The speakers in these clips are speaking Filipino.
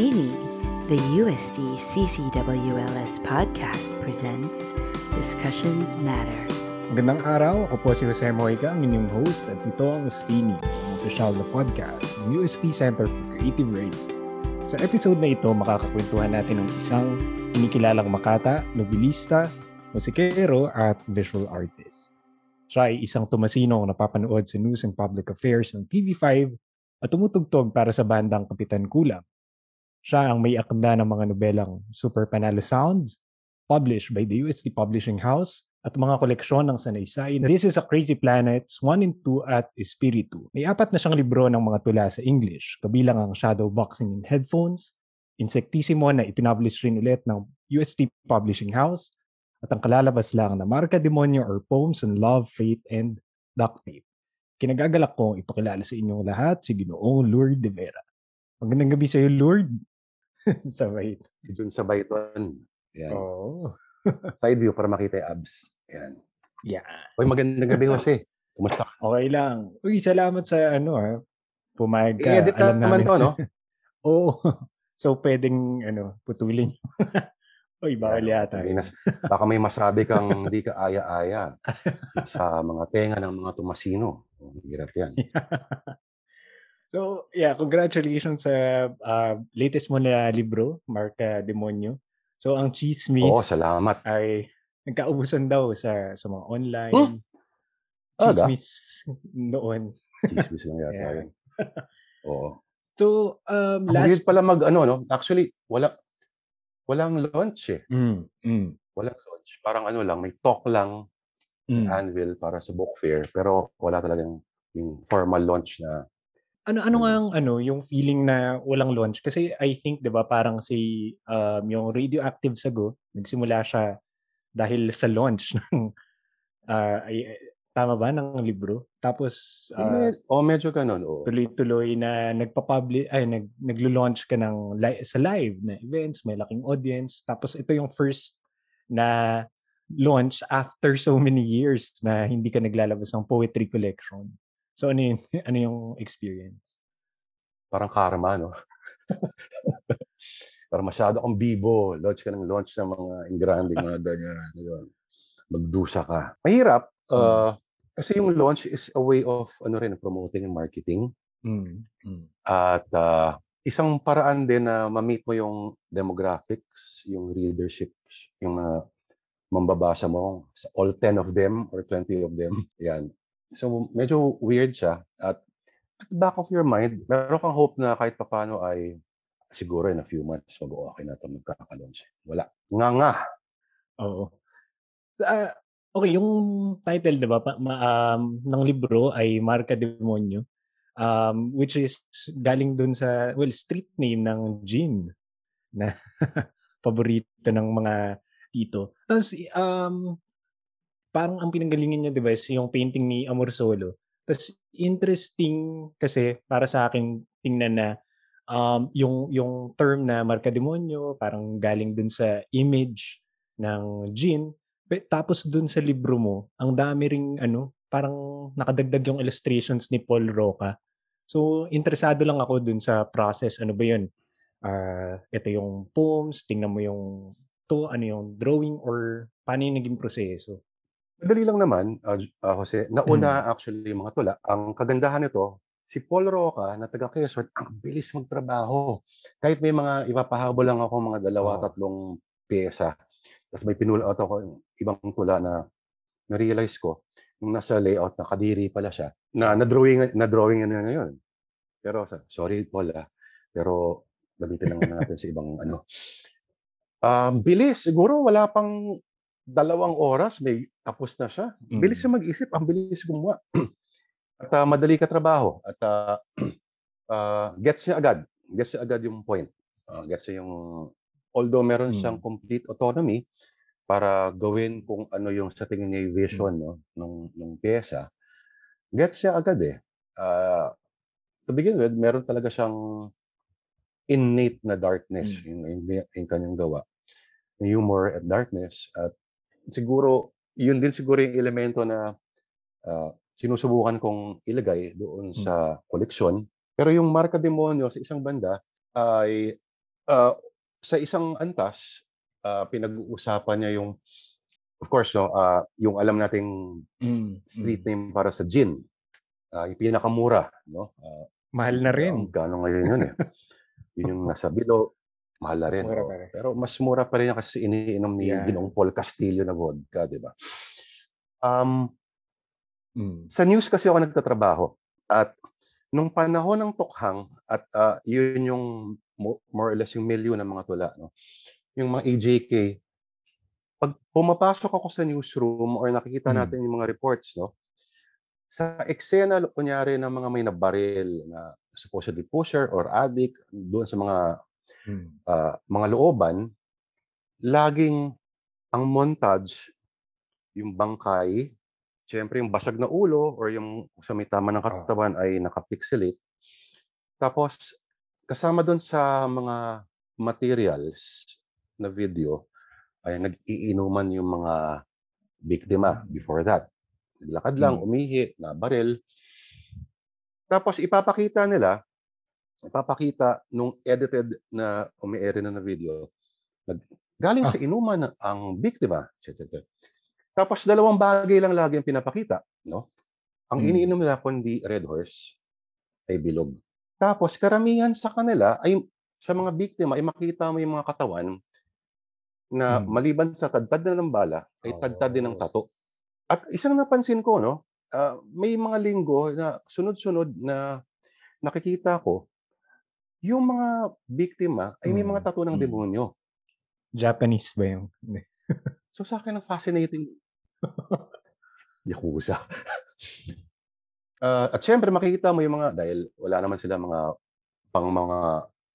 Ustini, the USD CCWLS podcast presents Discussions Matter. Magandang araw, ako po si Jose Moica, ang inyong host at ito ang Ustini, ang official na podcast ng USD Center for Creative Writing. Sa episode na ito, makakakwentuhan natin ng isang kinikilalang makata, novelista, musikero at visual artist. Siya ay isang tumasinong napapanood sa News and Public Affairs ng TV5 at tumutugtog para sa bandang Kapitan Kulang. Siya ang may akda ng mga nobelang Super Panalo Sounds, published by the USD Publishing House, at mga koleksyon ng sanaysay. This is a Crazy Planets 1 and 2 at Espiritu. May apat na siyang libro ng mga tula sa English, kabilang ang Shadow Boxing in Headphones, Insectissimo na ipinablish rin ulit ng USD Publishing House, at ang kalalabas lang na Marca Demonyo or Poems on Love, Faith, and Duct Tape. Kinagagalak kong ipakilala sa inyong lahat si Ginoong Lourdes de Vera. Magandang gabi sa iyo, Lourdes. Sabay. Si Jun Sabayton. Yan. Oo. Side view para makita yung abs. Yan. Yeah. Uy, magandang gabi, Jose. Kumusta ka? Okay lang. Uy, salamat sa ano ha. Pumayag ka. I-edit na Alam naman namin. to, no? Oo. So, pwedeng ano, putulin. Uy, bawal Yan, yata. may nas- baka may masabi kang hindi ka aya-aya sa mga tenga ng mga tumasino. Oh, Hirap yan. So, yeah, congratulations sa uh, latest mo na libro, Marca Demonyo. So, ang chismis Oo, salamat. ay nagkaubusan daw sa sa mga online. Huh? Aga? Chismis noon. Chismis lang yata Yeah. yun. Oo. So, um, Ang weird last... pala mag, ano, no? Actually, wala, walang launch eh. Mm, mm, Walang launch. Parang ano lang, may talk lang, mm. anvil para sa book fair, pero wala talagang yung formal launch na Ano ano nga ang ano yung feeling na walang launch kasi I think 'di ba parang si um yung Radioactive Sago nagsimula siya dahil sa launch ng ay, ay- tama ba ng libro tapos ah, Med- oh, medyo ganun. Oh. tuloy-tuloy na nagpa-publish ay nag naglo-launch ka ng li- sa live na events may laking audience tapos ito yung first na launch after so many years na hindi ka naglalabas ng poetry collection so ano yun, ano yung experience Parang karma, no? Parang masyado kang bibo. Launch ka ng launch ng mga ingrande, mga ganyan. Yun. Magdusa ka. Mahirap. uh, kasi yung launch is a way of ano rin, promoting and marketing. Mm, mm. At uh, isang paraan din na ma-meet mo yung demographics, yung readership, yung uh, mambabasa mo. All 10 of them or 20 of them. Yan. So medyo weird siya. At at back of your mind, meron kang hope na kahit papano ay siguro in a few months mag-okay na ito magkaka-launch. Wala. Nga nga. Oo. Ah, okay, yung title 'di ba um, ng libro ay Marca Demonyo. Um, which is galing dun sa well street name ng gin na paborito ng mga tito. Tapos um parang ang pinanggalingan niya 'di ba is yung painting ni Amor Solo. Tapos interesting kasi para sa akin tingnan na um, yung yung term na Marca Demonyo parang galing dun sa image ng Pe- tapos dun sa libro mo, ang dami ring ano, parang nakadagdag yung illustrations ni Paul Roca. So, interesado lang ako dun sa process. Ano ba yun? Ah, ito yung poems, tingnan mo yung to, ano yung drawing or paano yung naging proseso. Madali lang naman, uh, J- uh, Jose. Nauna actually mga tula. Ang kagandahan nito, si Paul Roca na taga Quezon, ang bilis magtrabaho. Kahit may mga ipapahabol lang ako mga dalawa, Oo. tatlong pyesa. Tapos may pinulat ako yung ibang tula na na-realize ko, yung nasa layout na kadiri pala siya, na na-drawing, na-drawing na ngayon. Pero sa- sorry Paul ah, pero gamitin lang natin sa ibang ano. Um, bilis, siguro wala pang dalawang oras, may tapos na siya. Bilis Mm. siya mag-isip, ang bilis gumawa. At ah, madali ka trabaho. At ah, ah, gets niya agad. Gets niya agad yung point. Ah, gets niya yung, although meron siyang Mm. complete autonomy para gawin kung ano yung sa tingin niya yung vision no, ng, ng pyesa, gets niya agad eh. Ah, to begin with, meron talaga siyang innate na darkness Mm. yung, yung, yung kanyang gawa. Humor at darkness. At siguro, yun din siguro yung elemento na ah, sinusubukan kong ilagay doon Mm. sa koleksyon. Pero yung Marka Demonyo sa isang banda ay uh, sa isang antas, uh, pinag-uusapan niya yung, of course, no, uh, yung alam nating Mm, street mm. name para sa gin. Uh, yung pinakamura, no? Uh, Mahal na rin. um, Gano'n ngayon yun eh. yun yung nasa bilo, mahal na Mas rin. mura oh. Pero mas mura pa rin yan kasi iniinom ni Yeah. Ginoong Paul Castillo na vodka, di ba? Um, Mm. sa news kasi ako nagtatrabaho at nung panahon ng tukhang at ah, yun yung mo- more or less yung milyon ng mga tula no yung mga AJK pag pumapasok ako sa newsroom or nakikita Mm. natin yung mga reports no sa eksena kunyari ng mga may nabaril na supposedly pusher or addict doon sa mga Mm. ah, mga looban laging ang montage yung bangkay Siyempre, yung basag na ulo or yung sa may tama ng katawan ay nakapixelate. Tapos, kasama doon sa mga materials na video ay nag-iinuman yung mga biktima before that. Lakad lang, Mm. umihi, nabaril. Tapos ipapakita nila, ipapakita nung edited na umi-ere na na video, galing Ah. sa inuman ang biktima. Tapos dalawang bagay lang lagi ang pinapakita, no? Ang Mm. iniinom nila kundi Red Horse ay bilog. Tapos karamihan sa kanila ay sa mga biktima ay makita mo yung mga katawan na Mm. maliban sa tadtad na ng bala ay tadtad din ng Oh. tato. At isang napansin ko, no, ah, may mga linggo na sunod-sunod na nakikita ko yung mga biktima ay may mga Mm, tato ng mm. demonyo. Japanese ba yung? So sa akin ang fascinating Yakuza. Ah, at siyempre makikita mo yung mga dahil wala naman sila mga pang mga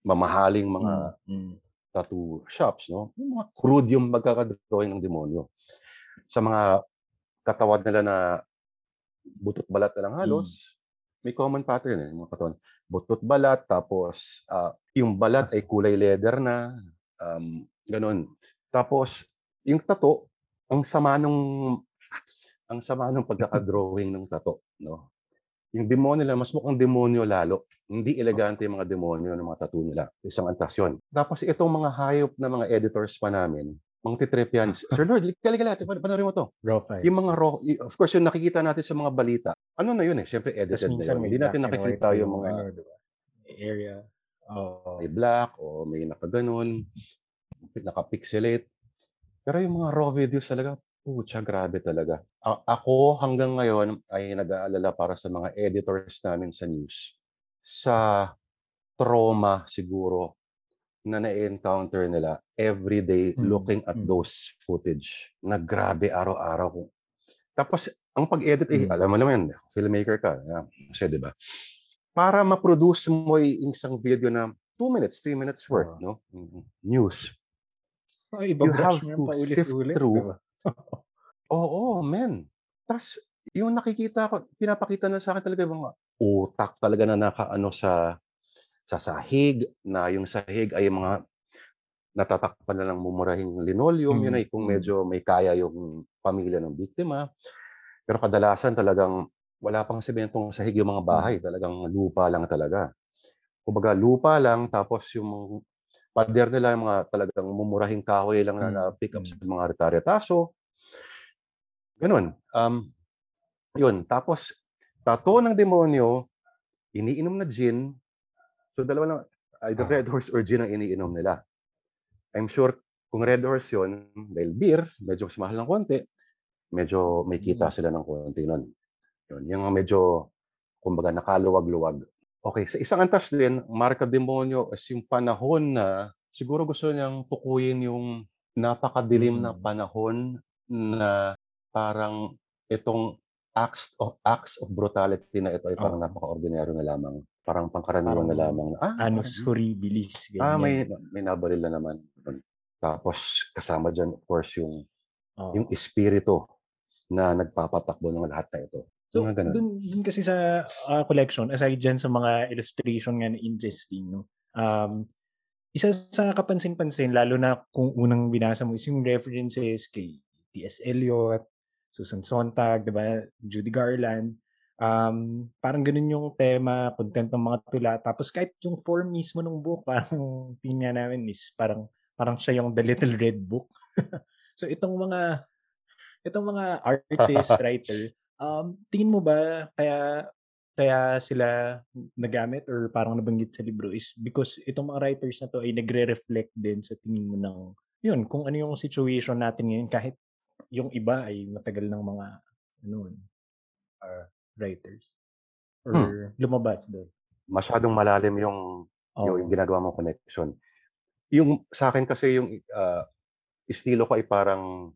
mamahaling mga Mm, tattoo shops, no? Yung mga crude yung magkakadrawing ng demonyo. Sa mga katawan nila na butot balat na lang halos, may common pattern eh, yung mga katawan. Butot balat, tapos ah, yung balat ay kulay leather na, um, ganun. Tapos, yung tato, ang sama nung ang sama nung pagkakadrawing ng tato, no? Yung demonyo nila, mas mukhang demonyo lalo. Hindi elegante yung mga demonyo ng mga tattoo nila. Isang antas yun. Tapos itong mga hayop na mga editors pa namin, mga titrip yan. Sir Lord, kali-kali, pan- panoorin mo to. Raw files. Yung mga raw, of course, yung nakikita natin sa mga balita, ano na yun eh, syempre edited na yun. Hindi natin nakikita yung mga ano, diba? area. Oh. may black o may nakaganon, nakapixelate. Pero yung mga raw videos talaga, pucha, grabe talaga. A- ako hanggang ngayon ay nag-aalala para sa mga editors namin sa news. Sa trauma siguro na na-encounter nila every day Mm, looking at mm. those footage na grabe araw-araw. ko. Tapos, ang pag-edit, eh, Mm. alam mo naman, filmmaker ka. ah, Kasi, di ba? Para ma-produce mo yung isang video na 2 minutes, 3 minutes worth, Oo. no? Mm, News. Oh, iba You have to sift ulit-ulit. through. Diba? Oo, men. Tas yung nakikita ko, pinapakita na sa akin talaga yung mga utak talaga na nakaano sa sa sahig, na yung sahig ay mga natatakpan na lang mumurahing linoleum, yun Mm, ay kung mm. medyo may kaya yung pamilya ng biktima. Pero kadalasan talagang wala pang sementong sahig yung mga bahay, talagang lupa lang talaga. Kumbaga lupa lang tapos yung pader nila yung mga talagang mumurahing kahoy lang na, Mm, na-pick up sa mga reta-retaso. Ganun. Um, yun. Tapos, tato ng demonyo, iniinom na gin. So, dalawa lang, either Ah. Red Horse or gin ang iniinom nila. I'm sure, kung Red Horse yun, dahil beer, medyo mas mahal ng konti, medyo may kita Mm. sila ng konti nun. Yun, yung medyo, kumbaga, nakaluwag-luwag. Okay, sa isang antas din, Marka Demonyo is yung panahon na siguro gusto niyang tukuyin yung napakadilim na Mm. panahon na parang itong acts of acts of brutality na ito ay parang Oo. napaka-ordinaryo na lamang. Parang pangkaraniwan na lamang. na, Ah, Anus horribilis. Ganyan. ah, may, may nabaril na naman. Tapos, kasama dyan, of course, yung, Oo. yung espiritu na nagpapatakbo ng lahat na ito. So, Mga ganun. dun, dun kasi sa ah, collection, aside dyan sa mga illustration nga na interesting, no? um, isa sa kapansin-pansin, lalo na kung unang binasa mo, is yung references kay T.S. Eliot, Susan Sontag, di ba? Judy Garland. Um, parang ganun yung tema, content ng mga tula. Tapos kahit yung form mismo ng book, parang tingnan namin is parang parang siya yung The Little Red Book. so itong mga itong mga artist, writer, um, tingin mo ba kaya kaya sila nagamit or parang nabanggit sa libro is because itong mga writers na to ay nagre-reflect din sa tingin mo ng yun, kung ano yung situation natin ngayon kahit yung iba ay matagal ng mga ano uh, writers or hmm. lumabas doon. Masyadong malalim yung oh. yung, yung ginagawa mong connection. Yung sa akin kasi yung uh, estilo ko ay parang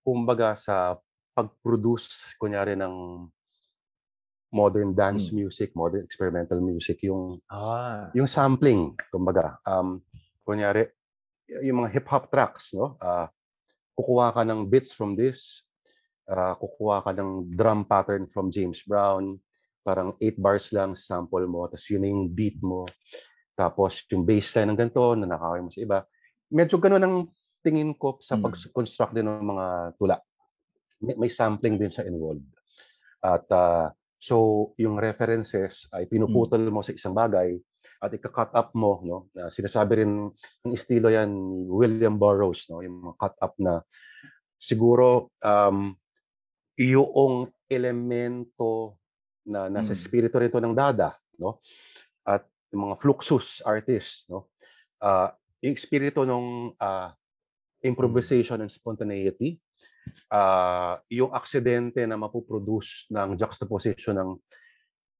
kumbaga sa pag-produce kunyari ng modern dance hmm. music, modern experimental music, yung ah. yung sampling, kumbaga. Um, kunyari, yung mga hip-hop tracks, no? Uh, kukuha ka ng beats from this, uh, kukuha ka ng drum pattern from James Brown, parang 8 bars lang sample mo, tapos yun yung beat mo. Tapos yung bassline ng ganito, na nakakawin mo sa iba. Medyo ganun ang tingin ko sa hmm. pag-construct din ng mga tula. May, may sampling din sa involved. At uh, So, yung references ay Hmm. pinuputol mo sa isang bagay at ika-cut up mo 'no, na sinasabi rin ng estilo 'yan ni William Burroughs 'no, yung mga cut up na siguro, um, yoong elemento na nasa Hmm. espiritu rito ng Dada 'no, at yung mga Fluxus artists 'no, ah, yung espiritu nung, ah, Hmm. improvisation and spontaneity uh, yung aksidente na mapoproduce ng juxtaposition ng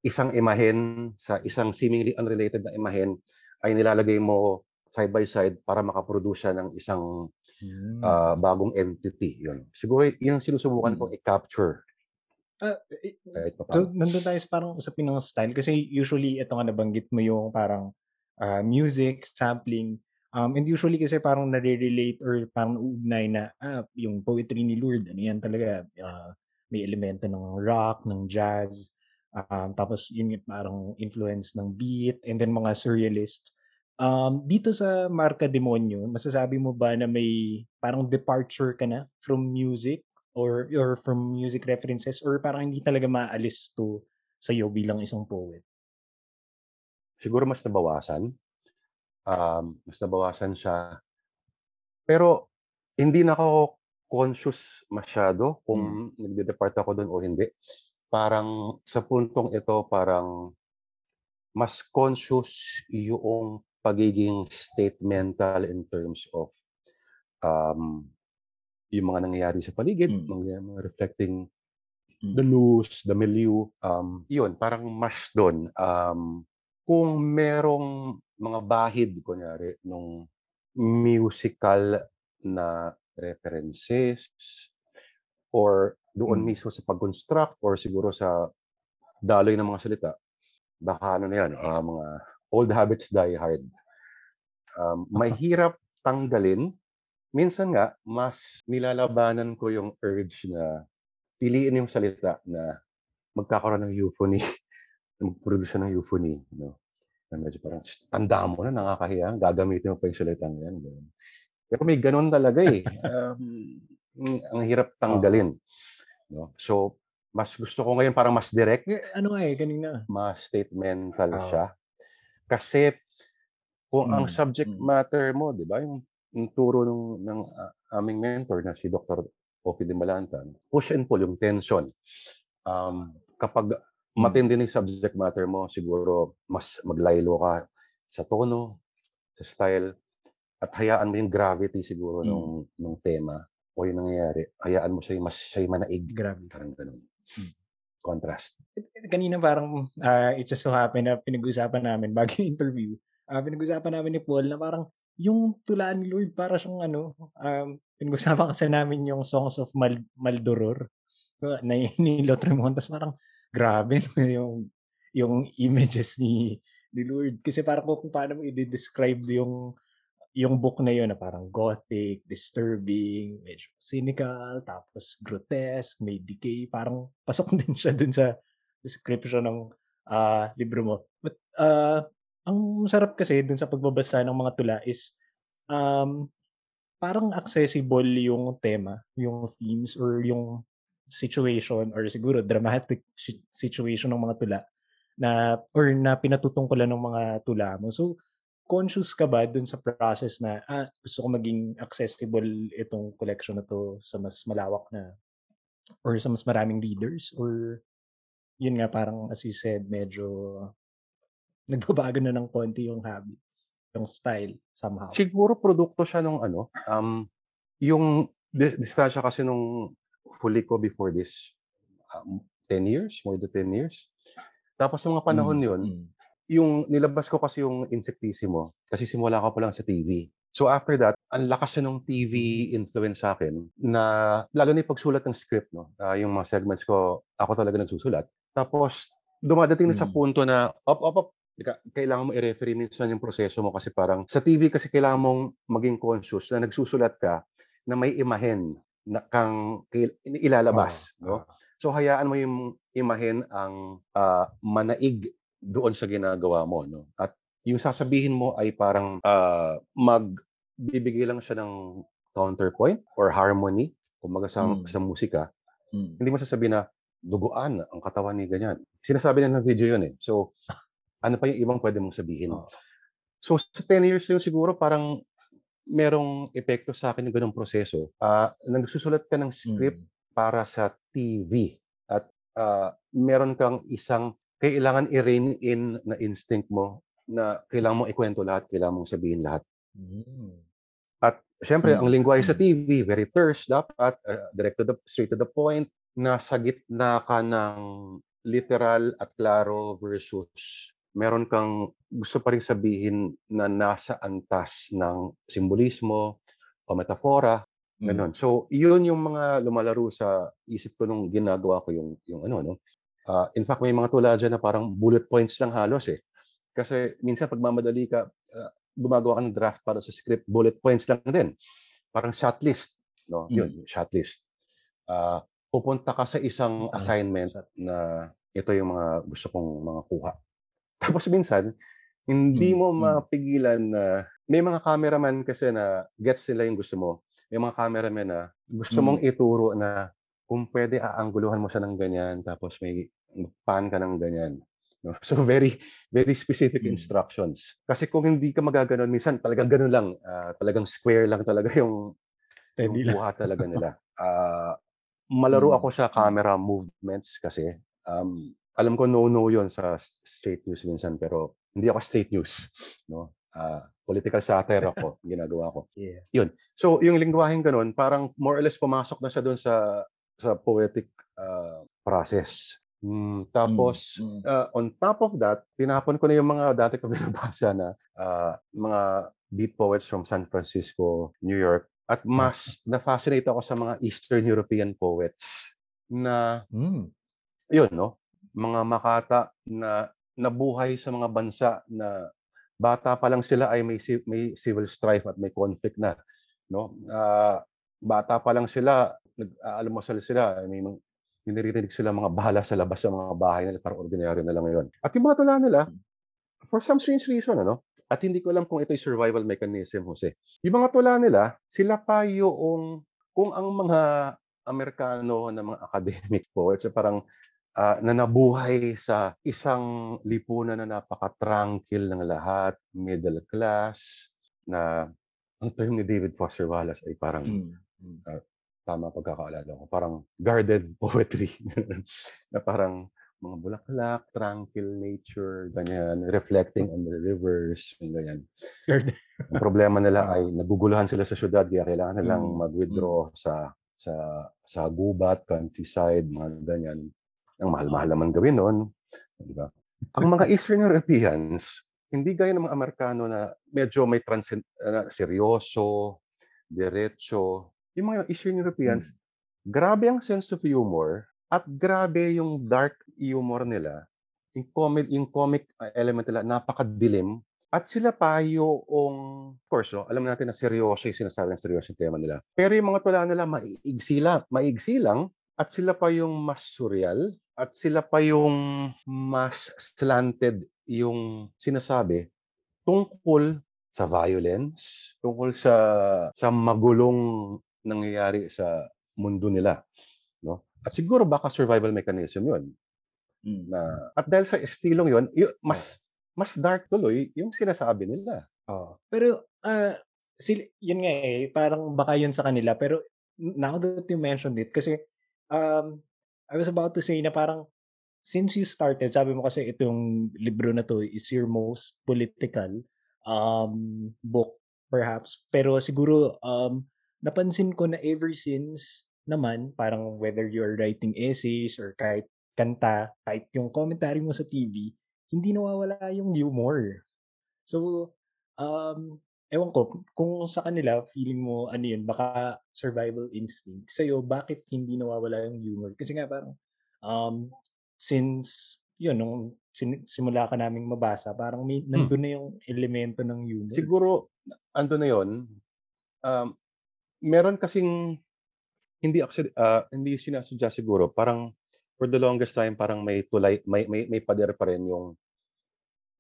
isang imahen sa isang seemingly unrelated na imahen ay nilalagay mo side by side para makaproduce siya ng isang hmm. uh, bagong entity. Yun. Siguro yun ang sinusubukan hmm. kong i-capture. Uh, so, nandun tayo parang usapin ng style kasi usually ito nga nabanggit mo yung parang uh, music, sampling, Um, and usually kasi parang nare-relate or parang uugnay na, ah, yung poetry ni Lourdes, ano yan talaga, uh, may elemento ng rock, ng jazz, um, tapos yun yung parang influence ng beat, and then mga surrealist. Um, dito sa Marka Demonyo, masasabi mo ba na may parang departure ka na from music or or from music references or parang hindi talaga maalis to sa iyo bilang isang poet? Siguro mas nabawasan um, mas nabawasan siya. Pero hindi na ako conscious masyado kung hmm. nagde-depart ako doon o hindi. Parang sa puntong ito, parang mas conscious yung pagiging statemental in terms of um, yung mga nangyayari sa paligid, hmm. mga, mga reflecting hmm. the news, the milieu. Um, yun, parang mas doon. Um, kung merong mga bahid kunyari nung musical na references or doon hmm. mismo sa pag-construct or siguro sa daloy ng mga salita, baka ano na yan, uh, mga old habits die hard. Um, mahirap tanggalin. Minsan nga, mas nilalabanan ko yung urge na piliin yung salita na magkakaroon ng euphony mag-produce ng euphony, no? Na medyo parang, tanda mo na, nakakahiya, gagamitin mo pa yung salitang yan. Ganun. Pero may ganun talaga eh. Um, ang hirap tanggalin. No? So, mas gusto ko ngayon parang mas direct. Eh, ano nga eh, kanina. Mas statemental oh. siya. Kasi, kung ang subject hmm. matter mo, di ba, yung, yung turo ng, ng uh, aming mentor na si Dr. Opi de Malantan, push and pull yung tension. Um, kapag Hmm. matindi na yung subject matter mo, siguro mas maglaylo ka sa tono, sa style, at hayaan mo yung gravity siguro mm. nung, nung tema o yung nangyayari. Hayaan mo siya yung mas siya yung manaig. Gravity. Parang ganun. Mm. Contrast. Kanina parang uh, it just so happen na pinag-usapan namin bago yung interview. Uh, pinag-usapan namin ni Paul na parang yung tulaan ni Lord para siyang ano, um, pinag-usapan kasi namin yung Songs of Mal Maldoror. So, na ni Lotro Montas parang grabe yung yung images ni ni Lord kasi parang kung paano mo i-describe yung yung book na yun na parang gothic, disturbing, medyo cynical, tapos grotesque, may decay, parang pasok din siya dun sa description ng uh, libro mo. But uh, ang sarap kasi dun sa pagbabasa ng mga tula is um, parang accessible yung tema, yung themes or yung situation or siguro dramatic situation ng mga tula na or na pinatutungkulan ng mga tula mo. So, conscious ka ba dun sa process na ah, gusto ko maging accessible itong collection na to sa mas malawak na or sa mas maraming readers or yun nga parang as you said medyo nagbabago na ng konti yung habits, yung style somehow. Siguro produkto siya nung ano, um, yung di- distansya kasi nung huli ko before this, um, 10 years, more than 10 years. Tapos nung mga panahon Mm, yun, mm. Yung nilabas ko kasi yung Insectissimo, kasi simula ko pa lang sa TV. So after that, ang lakas ng TV influence sa akin na lalo na yung pagsulat ng script, no? Ah, yung mga segments ko, ako talaga nagsusulat. Tapos dumadating na sa Mm. punto na, op, op, op, kailangan mo i-referee minsan yung proseso mo kasi parang sa TV kasi kailangan mong maging conscious na nagsusulat ka na may imahen na kang kail- ilalabas. Ah, no? ah. So hayaan mo yung imahen ang ah, manaig doon sa ginagawa mo. No? At yung sasabihin mo ay parang ah, magbibigay lang siya ng counterpoint or harmony kumaga sa, Mm. sa musika. Mm. Hindi mo sasabihin na duguan ang katawan ni ganyan. Sinasabi na ng video yun eh. So, ano pa yung ibang pwede mong sabihin? Oo. So, sa 10 years yun siguro parang merong epekto sa akin yung ganung proseso. Ah, nagsusulat ka ng script Mm. para sa TV at ah, meron kang isang kailangan i-rein in na instinct mo na kailangan mong ikwento lahat, kailangan mong sabihin lahat. Mm. At syempre, ang Mm, lingwahe sa mm. TV, very terse dapat, uh, direct to the, straight to the point, nasa gitna ka ng literal at klaro versus meron kang gusto pa rin sabihin na nasa antas ng simbolismo o metafora, Mm. Ganon. So, yun yung mga lumalaro sa isip ko nung ginagawa ko yung, yung ano, no? Ah, in fact, may mga tula dyan na parang bullet points lang halos eh. Kasi minsan pag mamadali ka, ah, gumagawa ka ng draft para sa script, bullet points lang din. Parang shot list. No? Yun, Mm. shot list. Ah, pupunta ka sa isang assignment na ito yung mga gusto kong mga kuha. Tapos minsan, hindi Mm, mo mm. mapigilan na may mga cameraman kasi na gets nila yung gusto mo. May mga cameraman na gusto mong Mm. ituro na kung pwede aangguluhan mo siya ng ganyan tapos may pan ka ng ganyan. No? So very very specific Mm. instructions. Kasi kung hindi ka magaganon, minsan talagang ganun lang, ah, talagang square lang talaga yung Steady yung lang. kuha talaga nila. Ah, malaro Mm, ako sa camera movements kasi. Um, alam ko no-no yon sa straight news minsan pero hindi ako straight news. No? Ah, political satire ako, ginagawa ko. Yeah. So, yung lingwaheng ganun, parang more or less pumasok na siya doon sa sa poetic ah, process. Mm, tapos, Mm, mm. ah, on top of that, tinapon ko na yung mga dati ko binabasa na ah, mga beat poets from San Francisco, New York. At mas na-fascinate ako sa mga Eastern European poets na Mm. yun, no? Mga makata na nabuhay sa mga bansa na bata pa lang sila ay may may civil strife at may conflict na, no? Ah, bata pa lang sila, nag-aalmusal sila, may mga diniririnig sila mga bahala sa labas sa mga bahay nila para ordinaryo na lang ngayon. At yung mga tula nila, for some strange reason, ano? At hindi ko alam kung ito'y survival mechanism, Jose. Yung mga tula nila, sila pa yung, kung ang mga Amerikano na mga academic poets, ay parang ah, na nabuhay sa isang lipunan na napaka-tranquil ng lahat, middle class, na ang term ni David Foster Wallace ay parang Mm, mm. Tama pagkakaalala ko, parang guarded poetry. na parang mga bulaklak, tranquil nature, ganyan, reflecting on the rivers, ganyan. Ang problema nila Ah. ay naguguluhan sila sa syudad kaya kailangan nilang Mm, mag-withdraw sa sa sa gubat, countryside, mga ganyan. Ang mahal-mahal naman gawin noon, di ba? Ang mga Eastern Europeans, hindi gaya ng mga Amerikano na medyo may transcend na seryoso, diretso. Yung mga Eastern Europeans, grabe ang sense of humor at grabe yung dark humor nila. Yung comic, yung comic uh, element nila, napakadilim. At sila pa yung, of course, no, alam natin na seryoso yung sinasabi ng seryoso yung tema nila. Pero yung mga tula nila, maiigsi lang, maigsi lang at sila pa yung mas surreal at sila pa yung mas slanted yung sinasabi tungkol sa violence, tungkol sa sa magulong nangyayari sa mundo nila. no? At siguro baka survival mechanism 'yun Mm. na at dahil sa estilong 'yun, yu mas mas dark tuloy yung sinasabi nila. Oo. Pero, ah, sil yun nga, eh, parang baka yun sa kanila pero now that you mentioned it kasi, um, I was about to say na parang since you started, sabi mo kasi itong libro na 'to is your most political, um, book perhaps. Pero siguro, um, napansin ko na ever since naman parang whether you're writing essays or kahit kanta, kahit yung commentary mo sa TV, hindi nawawala yung humor. So, um, ewan ko kung sa kanila feeling mo ano yun, baka survival instinct. Sa'yo, bakit hindi nawawala yung humor? Kasi nga parang, um, since yun nung sin simula ka naming mabasa parang may nandun na yung elemento ng humor. Siguro andun na 'yun, um, meron kasing hindi actually, ah, hindi sinasadya siguro parang for the longest time parang may tulay may may may pader pa rin yung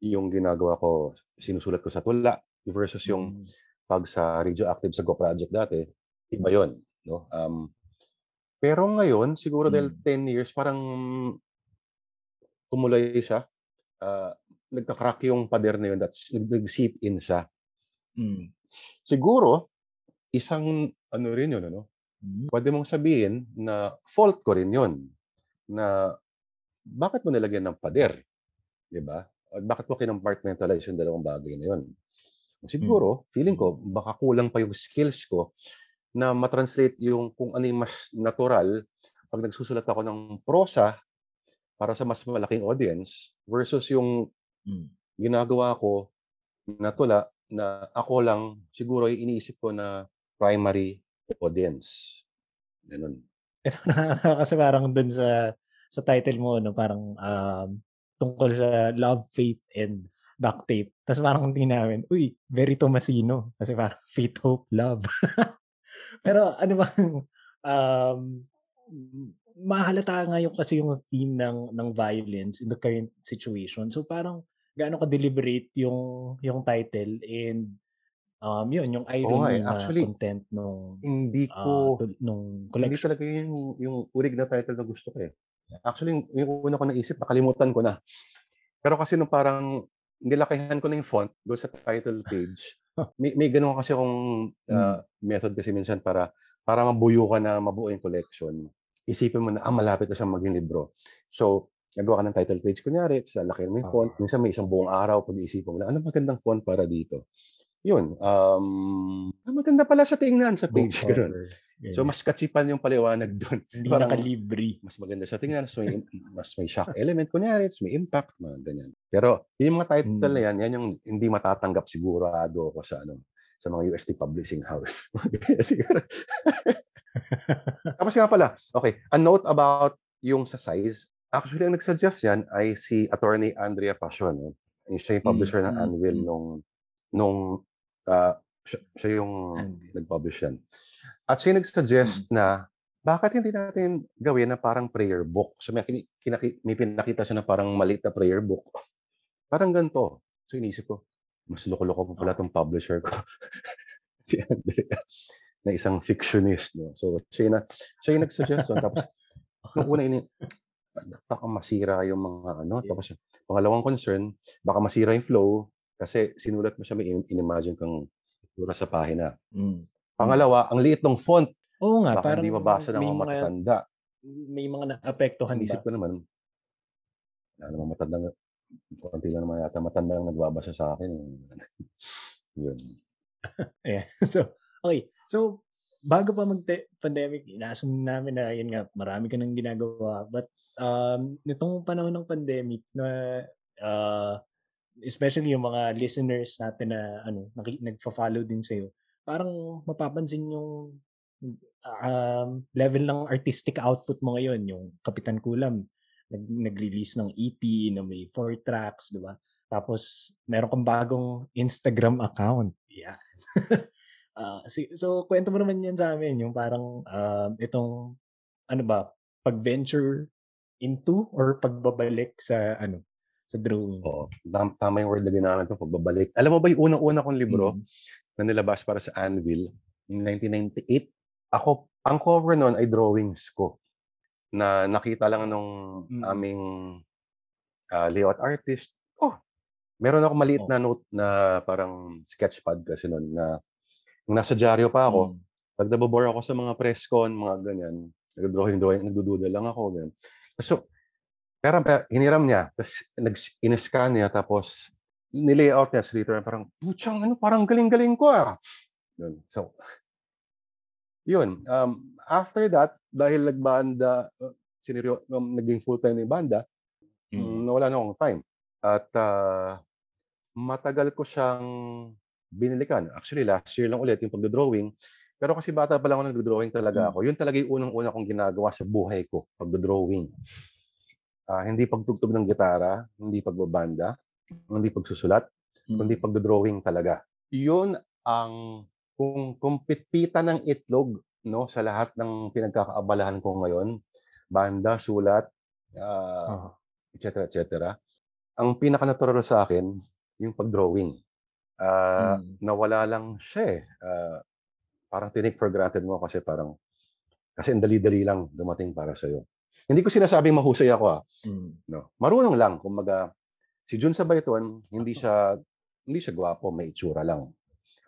yung ginagawa ko, sinusulat ko sa tula versus yung Mm. 'pag sa radioactive sa Go Project dati, iba 'yun, 'no? Um, pero ngayon siguro dahil Mm. 10 years parang tumulay siya, ah, nagka-crack yung pader na 'yun that's nag nag-seep in siya. Mm. Siguro, isang ano rin 'yun ano, Hmm. puwede mong sabihin na fault ko rin 'yun, na bakit mo nilagyan ng pader, 'di ba? At bakit mo kinompartmentalize yung dalawang bagay na 'yun? Siguro, feeling ko baka kulang pa yung skills ko na ma-translate yung kung ano yung mas natural 'pag nagsusulat ako ng prosa para sa mas malaking audience versus yung Mm. ginagawa ko na tula na ako lang siguro ay iniisip ko na primary audience, gano'n. Ito nakakatawa kasi parang dun sa sa title mo 'no, parang, um, tungkol sa love, faith, and duct tape. Tas parang tingin namin, uy, very Tomasino. Kasi parang faith, hope, love. Pero ano bang, um, mahahalata nga yung kasi yung theme ng ng violence in the current situation. So parang gaano ka-deliberate yung yung title and, um, yun yung Oo nga, eh. irony na Actually content nung, hindi ah, ko tul nung hindi collection. talaga yun yung yung urig na title na gusto ko, eh. Actually, yung una ko naisip nakalimutan ko na. Pero kasi nung parang nilakihan ko na yung font dun sa title page, may may gano'n kasi akong, ah, method kasi minsan para para mabuyo ka na mabuo yung collection. Isipin mo na, ah, malapit na siyang maging libro. So, gagawa ka ng title page kunyari, tas lalakihan mo yung font. Oo. Minsan may isang buong araw pag-iisipan mo na, ano magandang font para dito? Yun, um, ah, maganda pala siya tingnan sa page, gano'n. cover, So, mas katsipan yung paliwanag dun. Hindi Parang nakalibre. mas maganda siya tingnan, mas may mas may shock element kunyari, tas may impact, mga ganyan. Pero yung mga title na Hmm. yan, yan yung hindi matatanggap sigurado ako sa ano, sa mga UST publishing house. Siguro Tapos nga pala, okay, a note about yung sa size. Actually, ang nag-suggest yan ay si Attorney Andrea Passion? Yung siya yung publisher ng mm, Anvil nung nung ah, siya, siya yung nag-publish yan. At siya nag-suggest na bakit hindi natin gawin na parang prayer book? So may, kinaki, may pinakita siya na parang maliit na prayer book. Parang ganito. So inisip ko, mas loko-loko pa pala Oo. tong publisher ko. si Andrea na isang fictionist. No? So siya na, siya yung nag-suggest. No? Tapos nung una ini baka masira yung mga ano. Tapos pangalawang concern, baka masira yung flow kasi sinulat mo siya, may in- in-imagine kang itsura sa pahina. Mm. Pangalawa, ang liit ng font. Oo nga, Baka hindi mabasa ng mga matatanda. may mga naapektuhan ba? Inisip ko naman, wala namang matandang, konti lang naman yata matandang nagbabasa sa akin. Yun. Ayan. So, okay. So, bago pa mag-pandemic, ina-assume namin na yun nga, marami ka nang ginagawa. But, um, nitong panahon ng pandemic na, uh, especially yung mga listeners natin na, ano, nagfa-follow din sa'yo, parang mapapansin yung um, level ng artistic output mo ngayon, yung Kapitan Kulam, nag, nag-release ng EP na may four tracks, di ba? Tapos, meron kang bagong Instagram account. Yeah. Ah, si, so, kwento mo naman yan sa amin, yung parang um, itong, ano ba, pag-venture into or pagbabalik sa, ano, sa drawing. Oo. Tam- Tama yung word na ginamit mo, pagbabalik. Alam mo ba yung unang-una kong libro Mm. na nilabas para sa Anvil in 1998? Ako, ang cover noon ay drawings ko. na nakita lang nung Mm. aming ah, layout artist. Oh, meron ako maliit Oh. na note na parang sketchpad kasi noon na nung nasa dyaryo pa ako, Mm. pag nabobore ako sa mga press con, mga ganyan, nag-drawing drawing, nagdududa lang ako ganyan. So, pero, hiniram niya, tapos in-scan niya tapos nilayout niya sa Twitter parang puchang ano parang galing-galing ko ah. Yun. So, yun. Um, after that, dahil nagbanda, uh, siniryo, um, naging full-time na yung banda, Mm. mm, nawala na akong time. At ah, matagal ko siyang binilikan. Actually, last year lang ulit yung pagdodrawing. Pero kasi bata pa lang ako nagdodrawing talaga Mm. ako. Yun talaga yung unang-una kong ginagawa sa buhay ko, pagdodrawing. Ah, hindi pagtugtog ng gitara, hindi pagbabanda, hindi pagsusulat, kundi Mm. pagdodrawing talaga. Yun ang kung pitpitan ng itlog no sa lahat ng pinagkakaabalahan ko ngayon, banda, sulat, ah, Ah. et cetera, et cetera. Ang pinaka-natural sa akin yung pagdrawing. Ah, Mm. nawala lang siya eh. Ah, parang tinake for granted mo kasi parang kasi ang dali-dali lang dumating para sa'yo. Hindi ko sinasabing mahusay ako ah. Mm. No. Marunong lang kumbaga si Jun Sabayton hindi siya hindi siya gwapo, may itsura lang.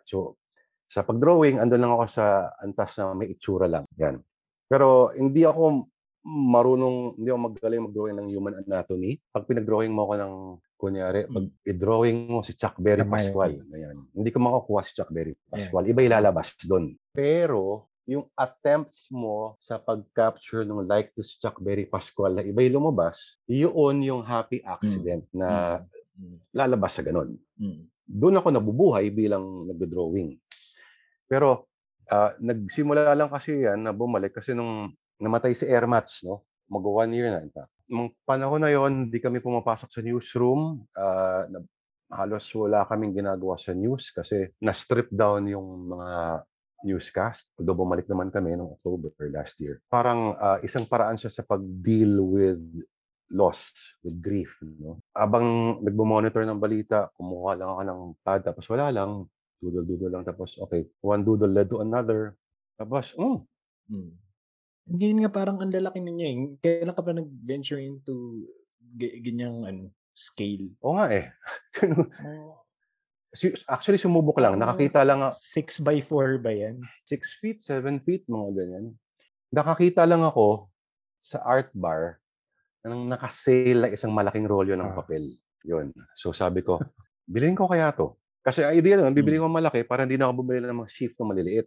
So sa pagdrawing andun lang ako sa antas na may itsura lang. Yan. Pero hindi ako marunong, hindi ako magaling mag-drawing ng human anatomy. Pag pinag-drawing mo ako ng kunyari, pag i-drawing mo si Chuck Berry. Pascual, ganyan. Hindi ko makukuha si Chuck Berry Pascual. Iba ilalabas doon. Pero yung attempts mo sa pag-capture ng like to si Chuck Berry Pascual na iba yung lumabas, yun yung happy accident na Mm. lalabas sa ganun. Mm. Doon ako nabubuhay bilang nagdo-drawing. Pero ah, nagsimula lang kasi yan na bumalik kasi nung namatay si Airmats, no? Mag one year na. Fact. Nung panahon na yon, di kami pumapasok sa newsroom. na, halos wala kaming ginagawa sa news kasi na-strip down yung mga newscast. Although bumalik naman kami noong October last year. Parang ah, isang paraan siya sa pag-deal with loss, with grief. No? Abang nagbo-monitor ng balita, kumuha lang ako ng pad, tapos wala lang. Doodle-doodle lang, tapos okay, one doodle led to another. Tapos, mm, Mm. Hindi nga parang ang lalaki ninyo eh. Kailan ka pa nag-venture into g- ganyang ano, scale? oo nga eh. Si- Actually, sumubok lang. Nakakita lang, ako- 6 by 4 ba yan? 6 feet, 7 feet, mga ganyan. Nakakita lang ako sa art bar nang nakasale na isang malaking rolyo ng Ah. papel. Yun. So sabi ko, bilhin ko kaya to. Kasi ang idea lang, bibili ko malaki para hindi na ako bumili ng mga shift na maliliit.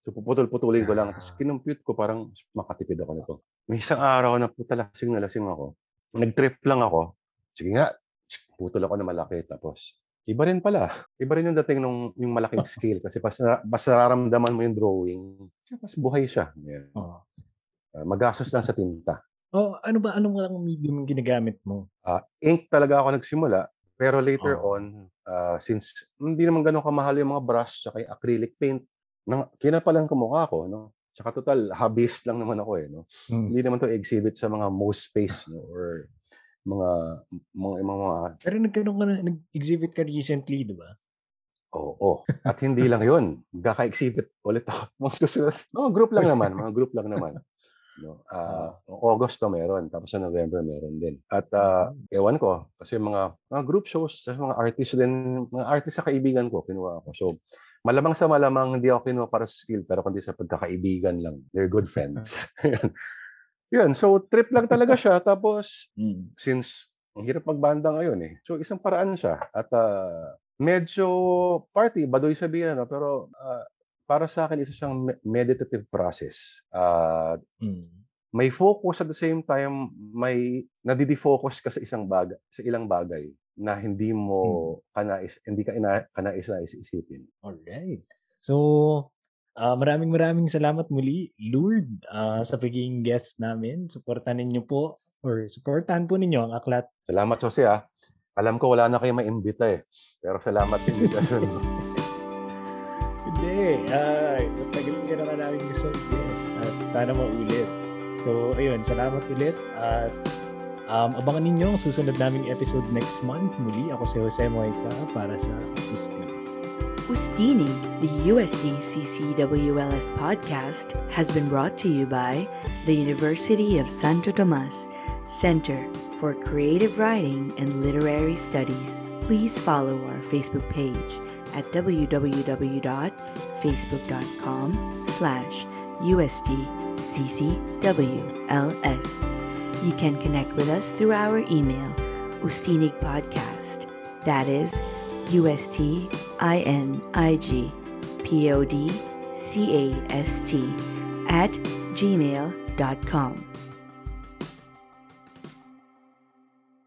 So puputol-putulin ko lang. Tapos Ah. kinumpute ko parang makatipid ako nito. May isang araw na puta lasing na lasing ako. Nag-trip lang ako. Sige nga, putol ako na malaki. Tapos iba rin pala. Iba rin yung dating nung yung malaking scale. Kasi pas, basta nararamdaman mo yung drawing, mas buhay siya. Yeah. Oh. Ah, magastos lang sa tinta. oh, ano ba? Anong lang medium yung ginagamit mo? Ah, ink talaga ako nagsimula. Pero later Oh. on, ah, since hindi naman ganun kamahal yung mga brush tsaka yung acrylic paint, nang, kinapalan ko mukha ko, no? Tsaka total, hobbyist lang naman ako eh, no? Mm. Hindi naman to exhibit sa mga most space, no? Or mga, mga, mga, mga Pero nagkaroon ka na, nag-exhibit ka recently, di ba? Oo. At hindi lang yun. Kaka-exhibit ulit ako. Mga susunod. Mga group lang naman. Mga group lang naman. No, ah August to meron. Tapos sa November meron din. At ah, ewan ko. Kasi mga, mga group shows, sa mga artists din, mga artist sa kaibigan ko, kinuha ako. So, malamang sa malamang hindi ako kinuha para sa skill, pero kundi sa pagkakaibigan lang. They're good friends. Yun. So, trip lang talaga siya. Tapos, Mm. since ang hirap magbanda ngayon eh. So isang paraan siya at ah, medyo party, baduy sabihin ano, pero ah, para sa akin isa siyang me- meditative process. Ah, Mm. may focus at the same time may nadidi-focus ka sa isang bagay, sa ilang bagay na hindi mo kanais hindi ka ina, kanais-nais isipin. Alright. So, ah, maraming maraming salamat muli, Lourd, ah, sa pagiging guest namin. Supportan ninyo po or supportahan po ninyo ang aklat. Salamat Jose ah. Alam ko wala na kayo maimbita eh. Pero salamat sa invitation. Hindi. Ay, matagal ka naman namin gusto guest at sana maulit. So, ayun. Salamat ulit. At um, abangan ninyo ang susunod naming episode next month. Muli, ako si Jose Moica para sa Acoustic. Ustinig, the USD CCWLS podcast, has been brought to you by the University of Santo Tomas Center for Creative Writing and Literary Studies. Please follow our Facebook page at www.facebook.com slash USDCCWLS. You can connect with us through our email, Ustinig Podcast. That is U-S-T-I-N-I-G P-O-D-C-A-S-T at gmail.com.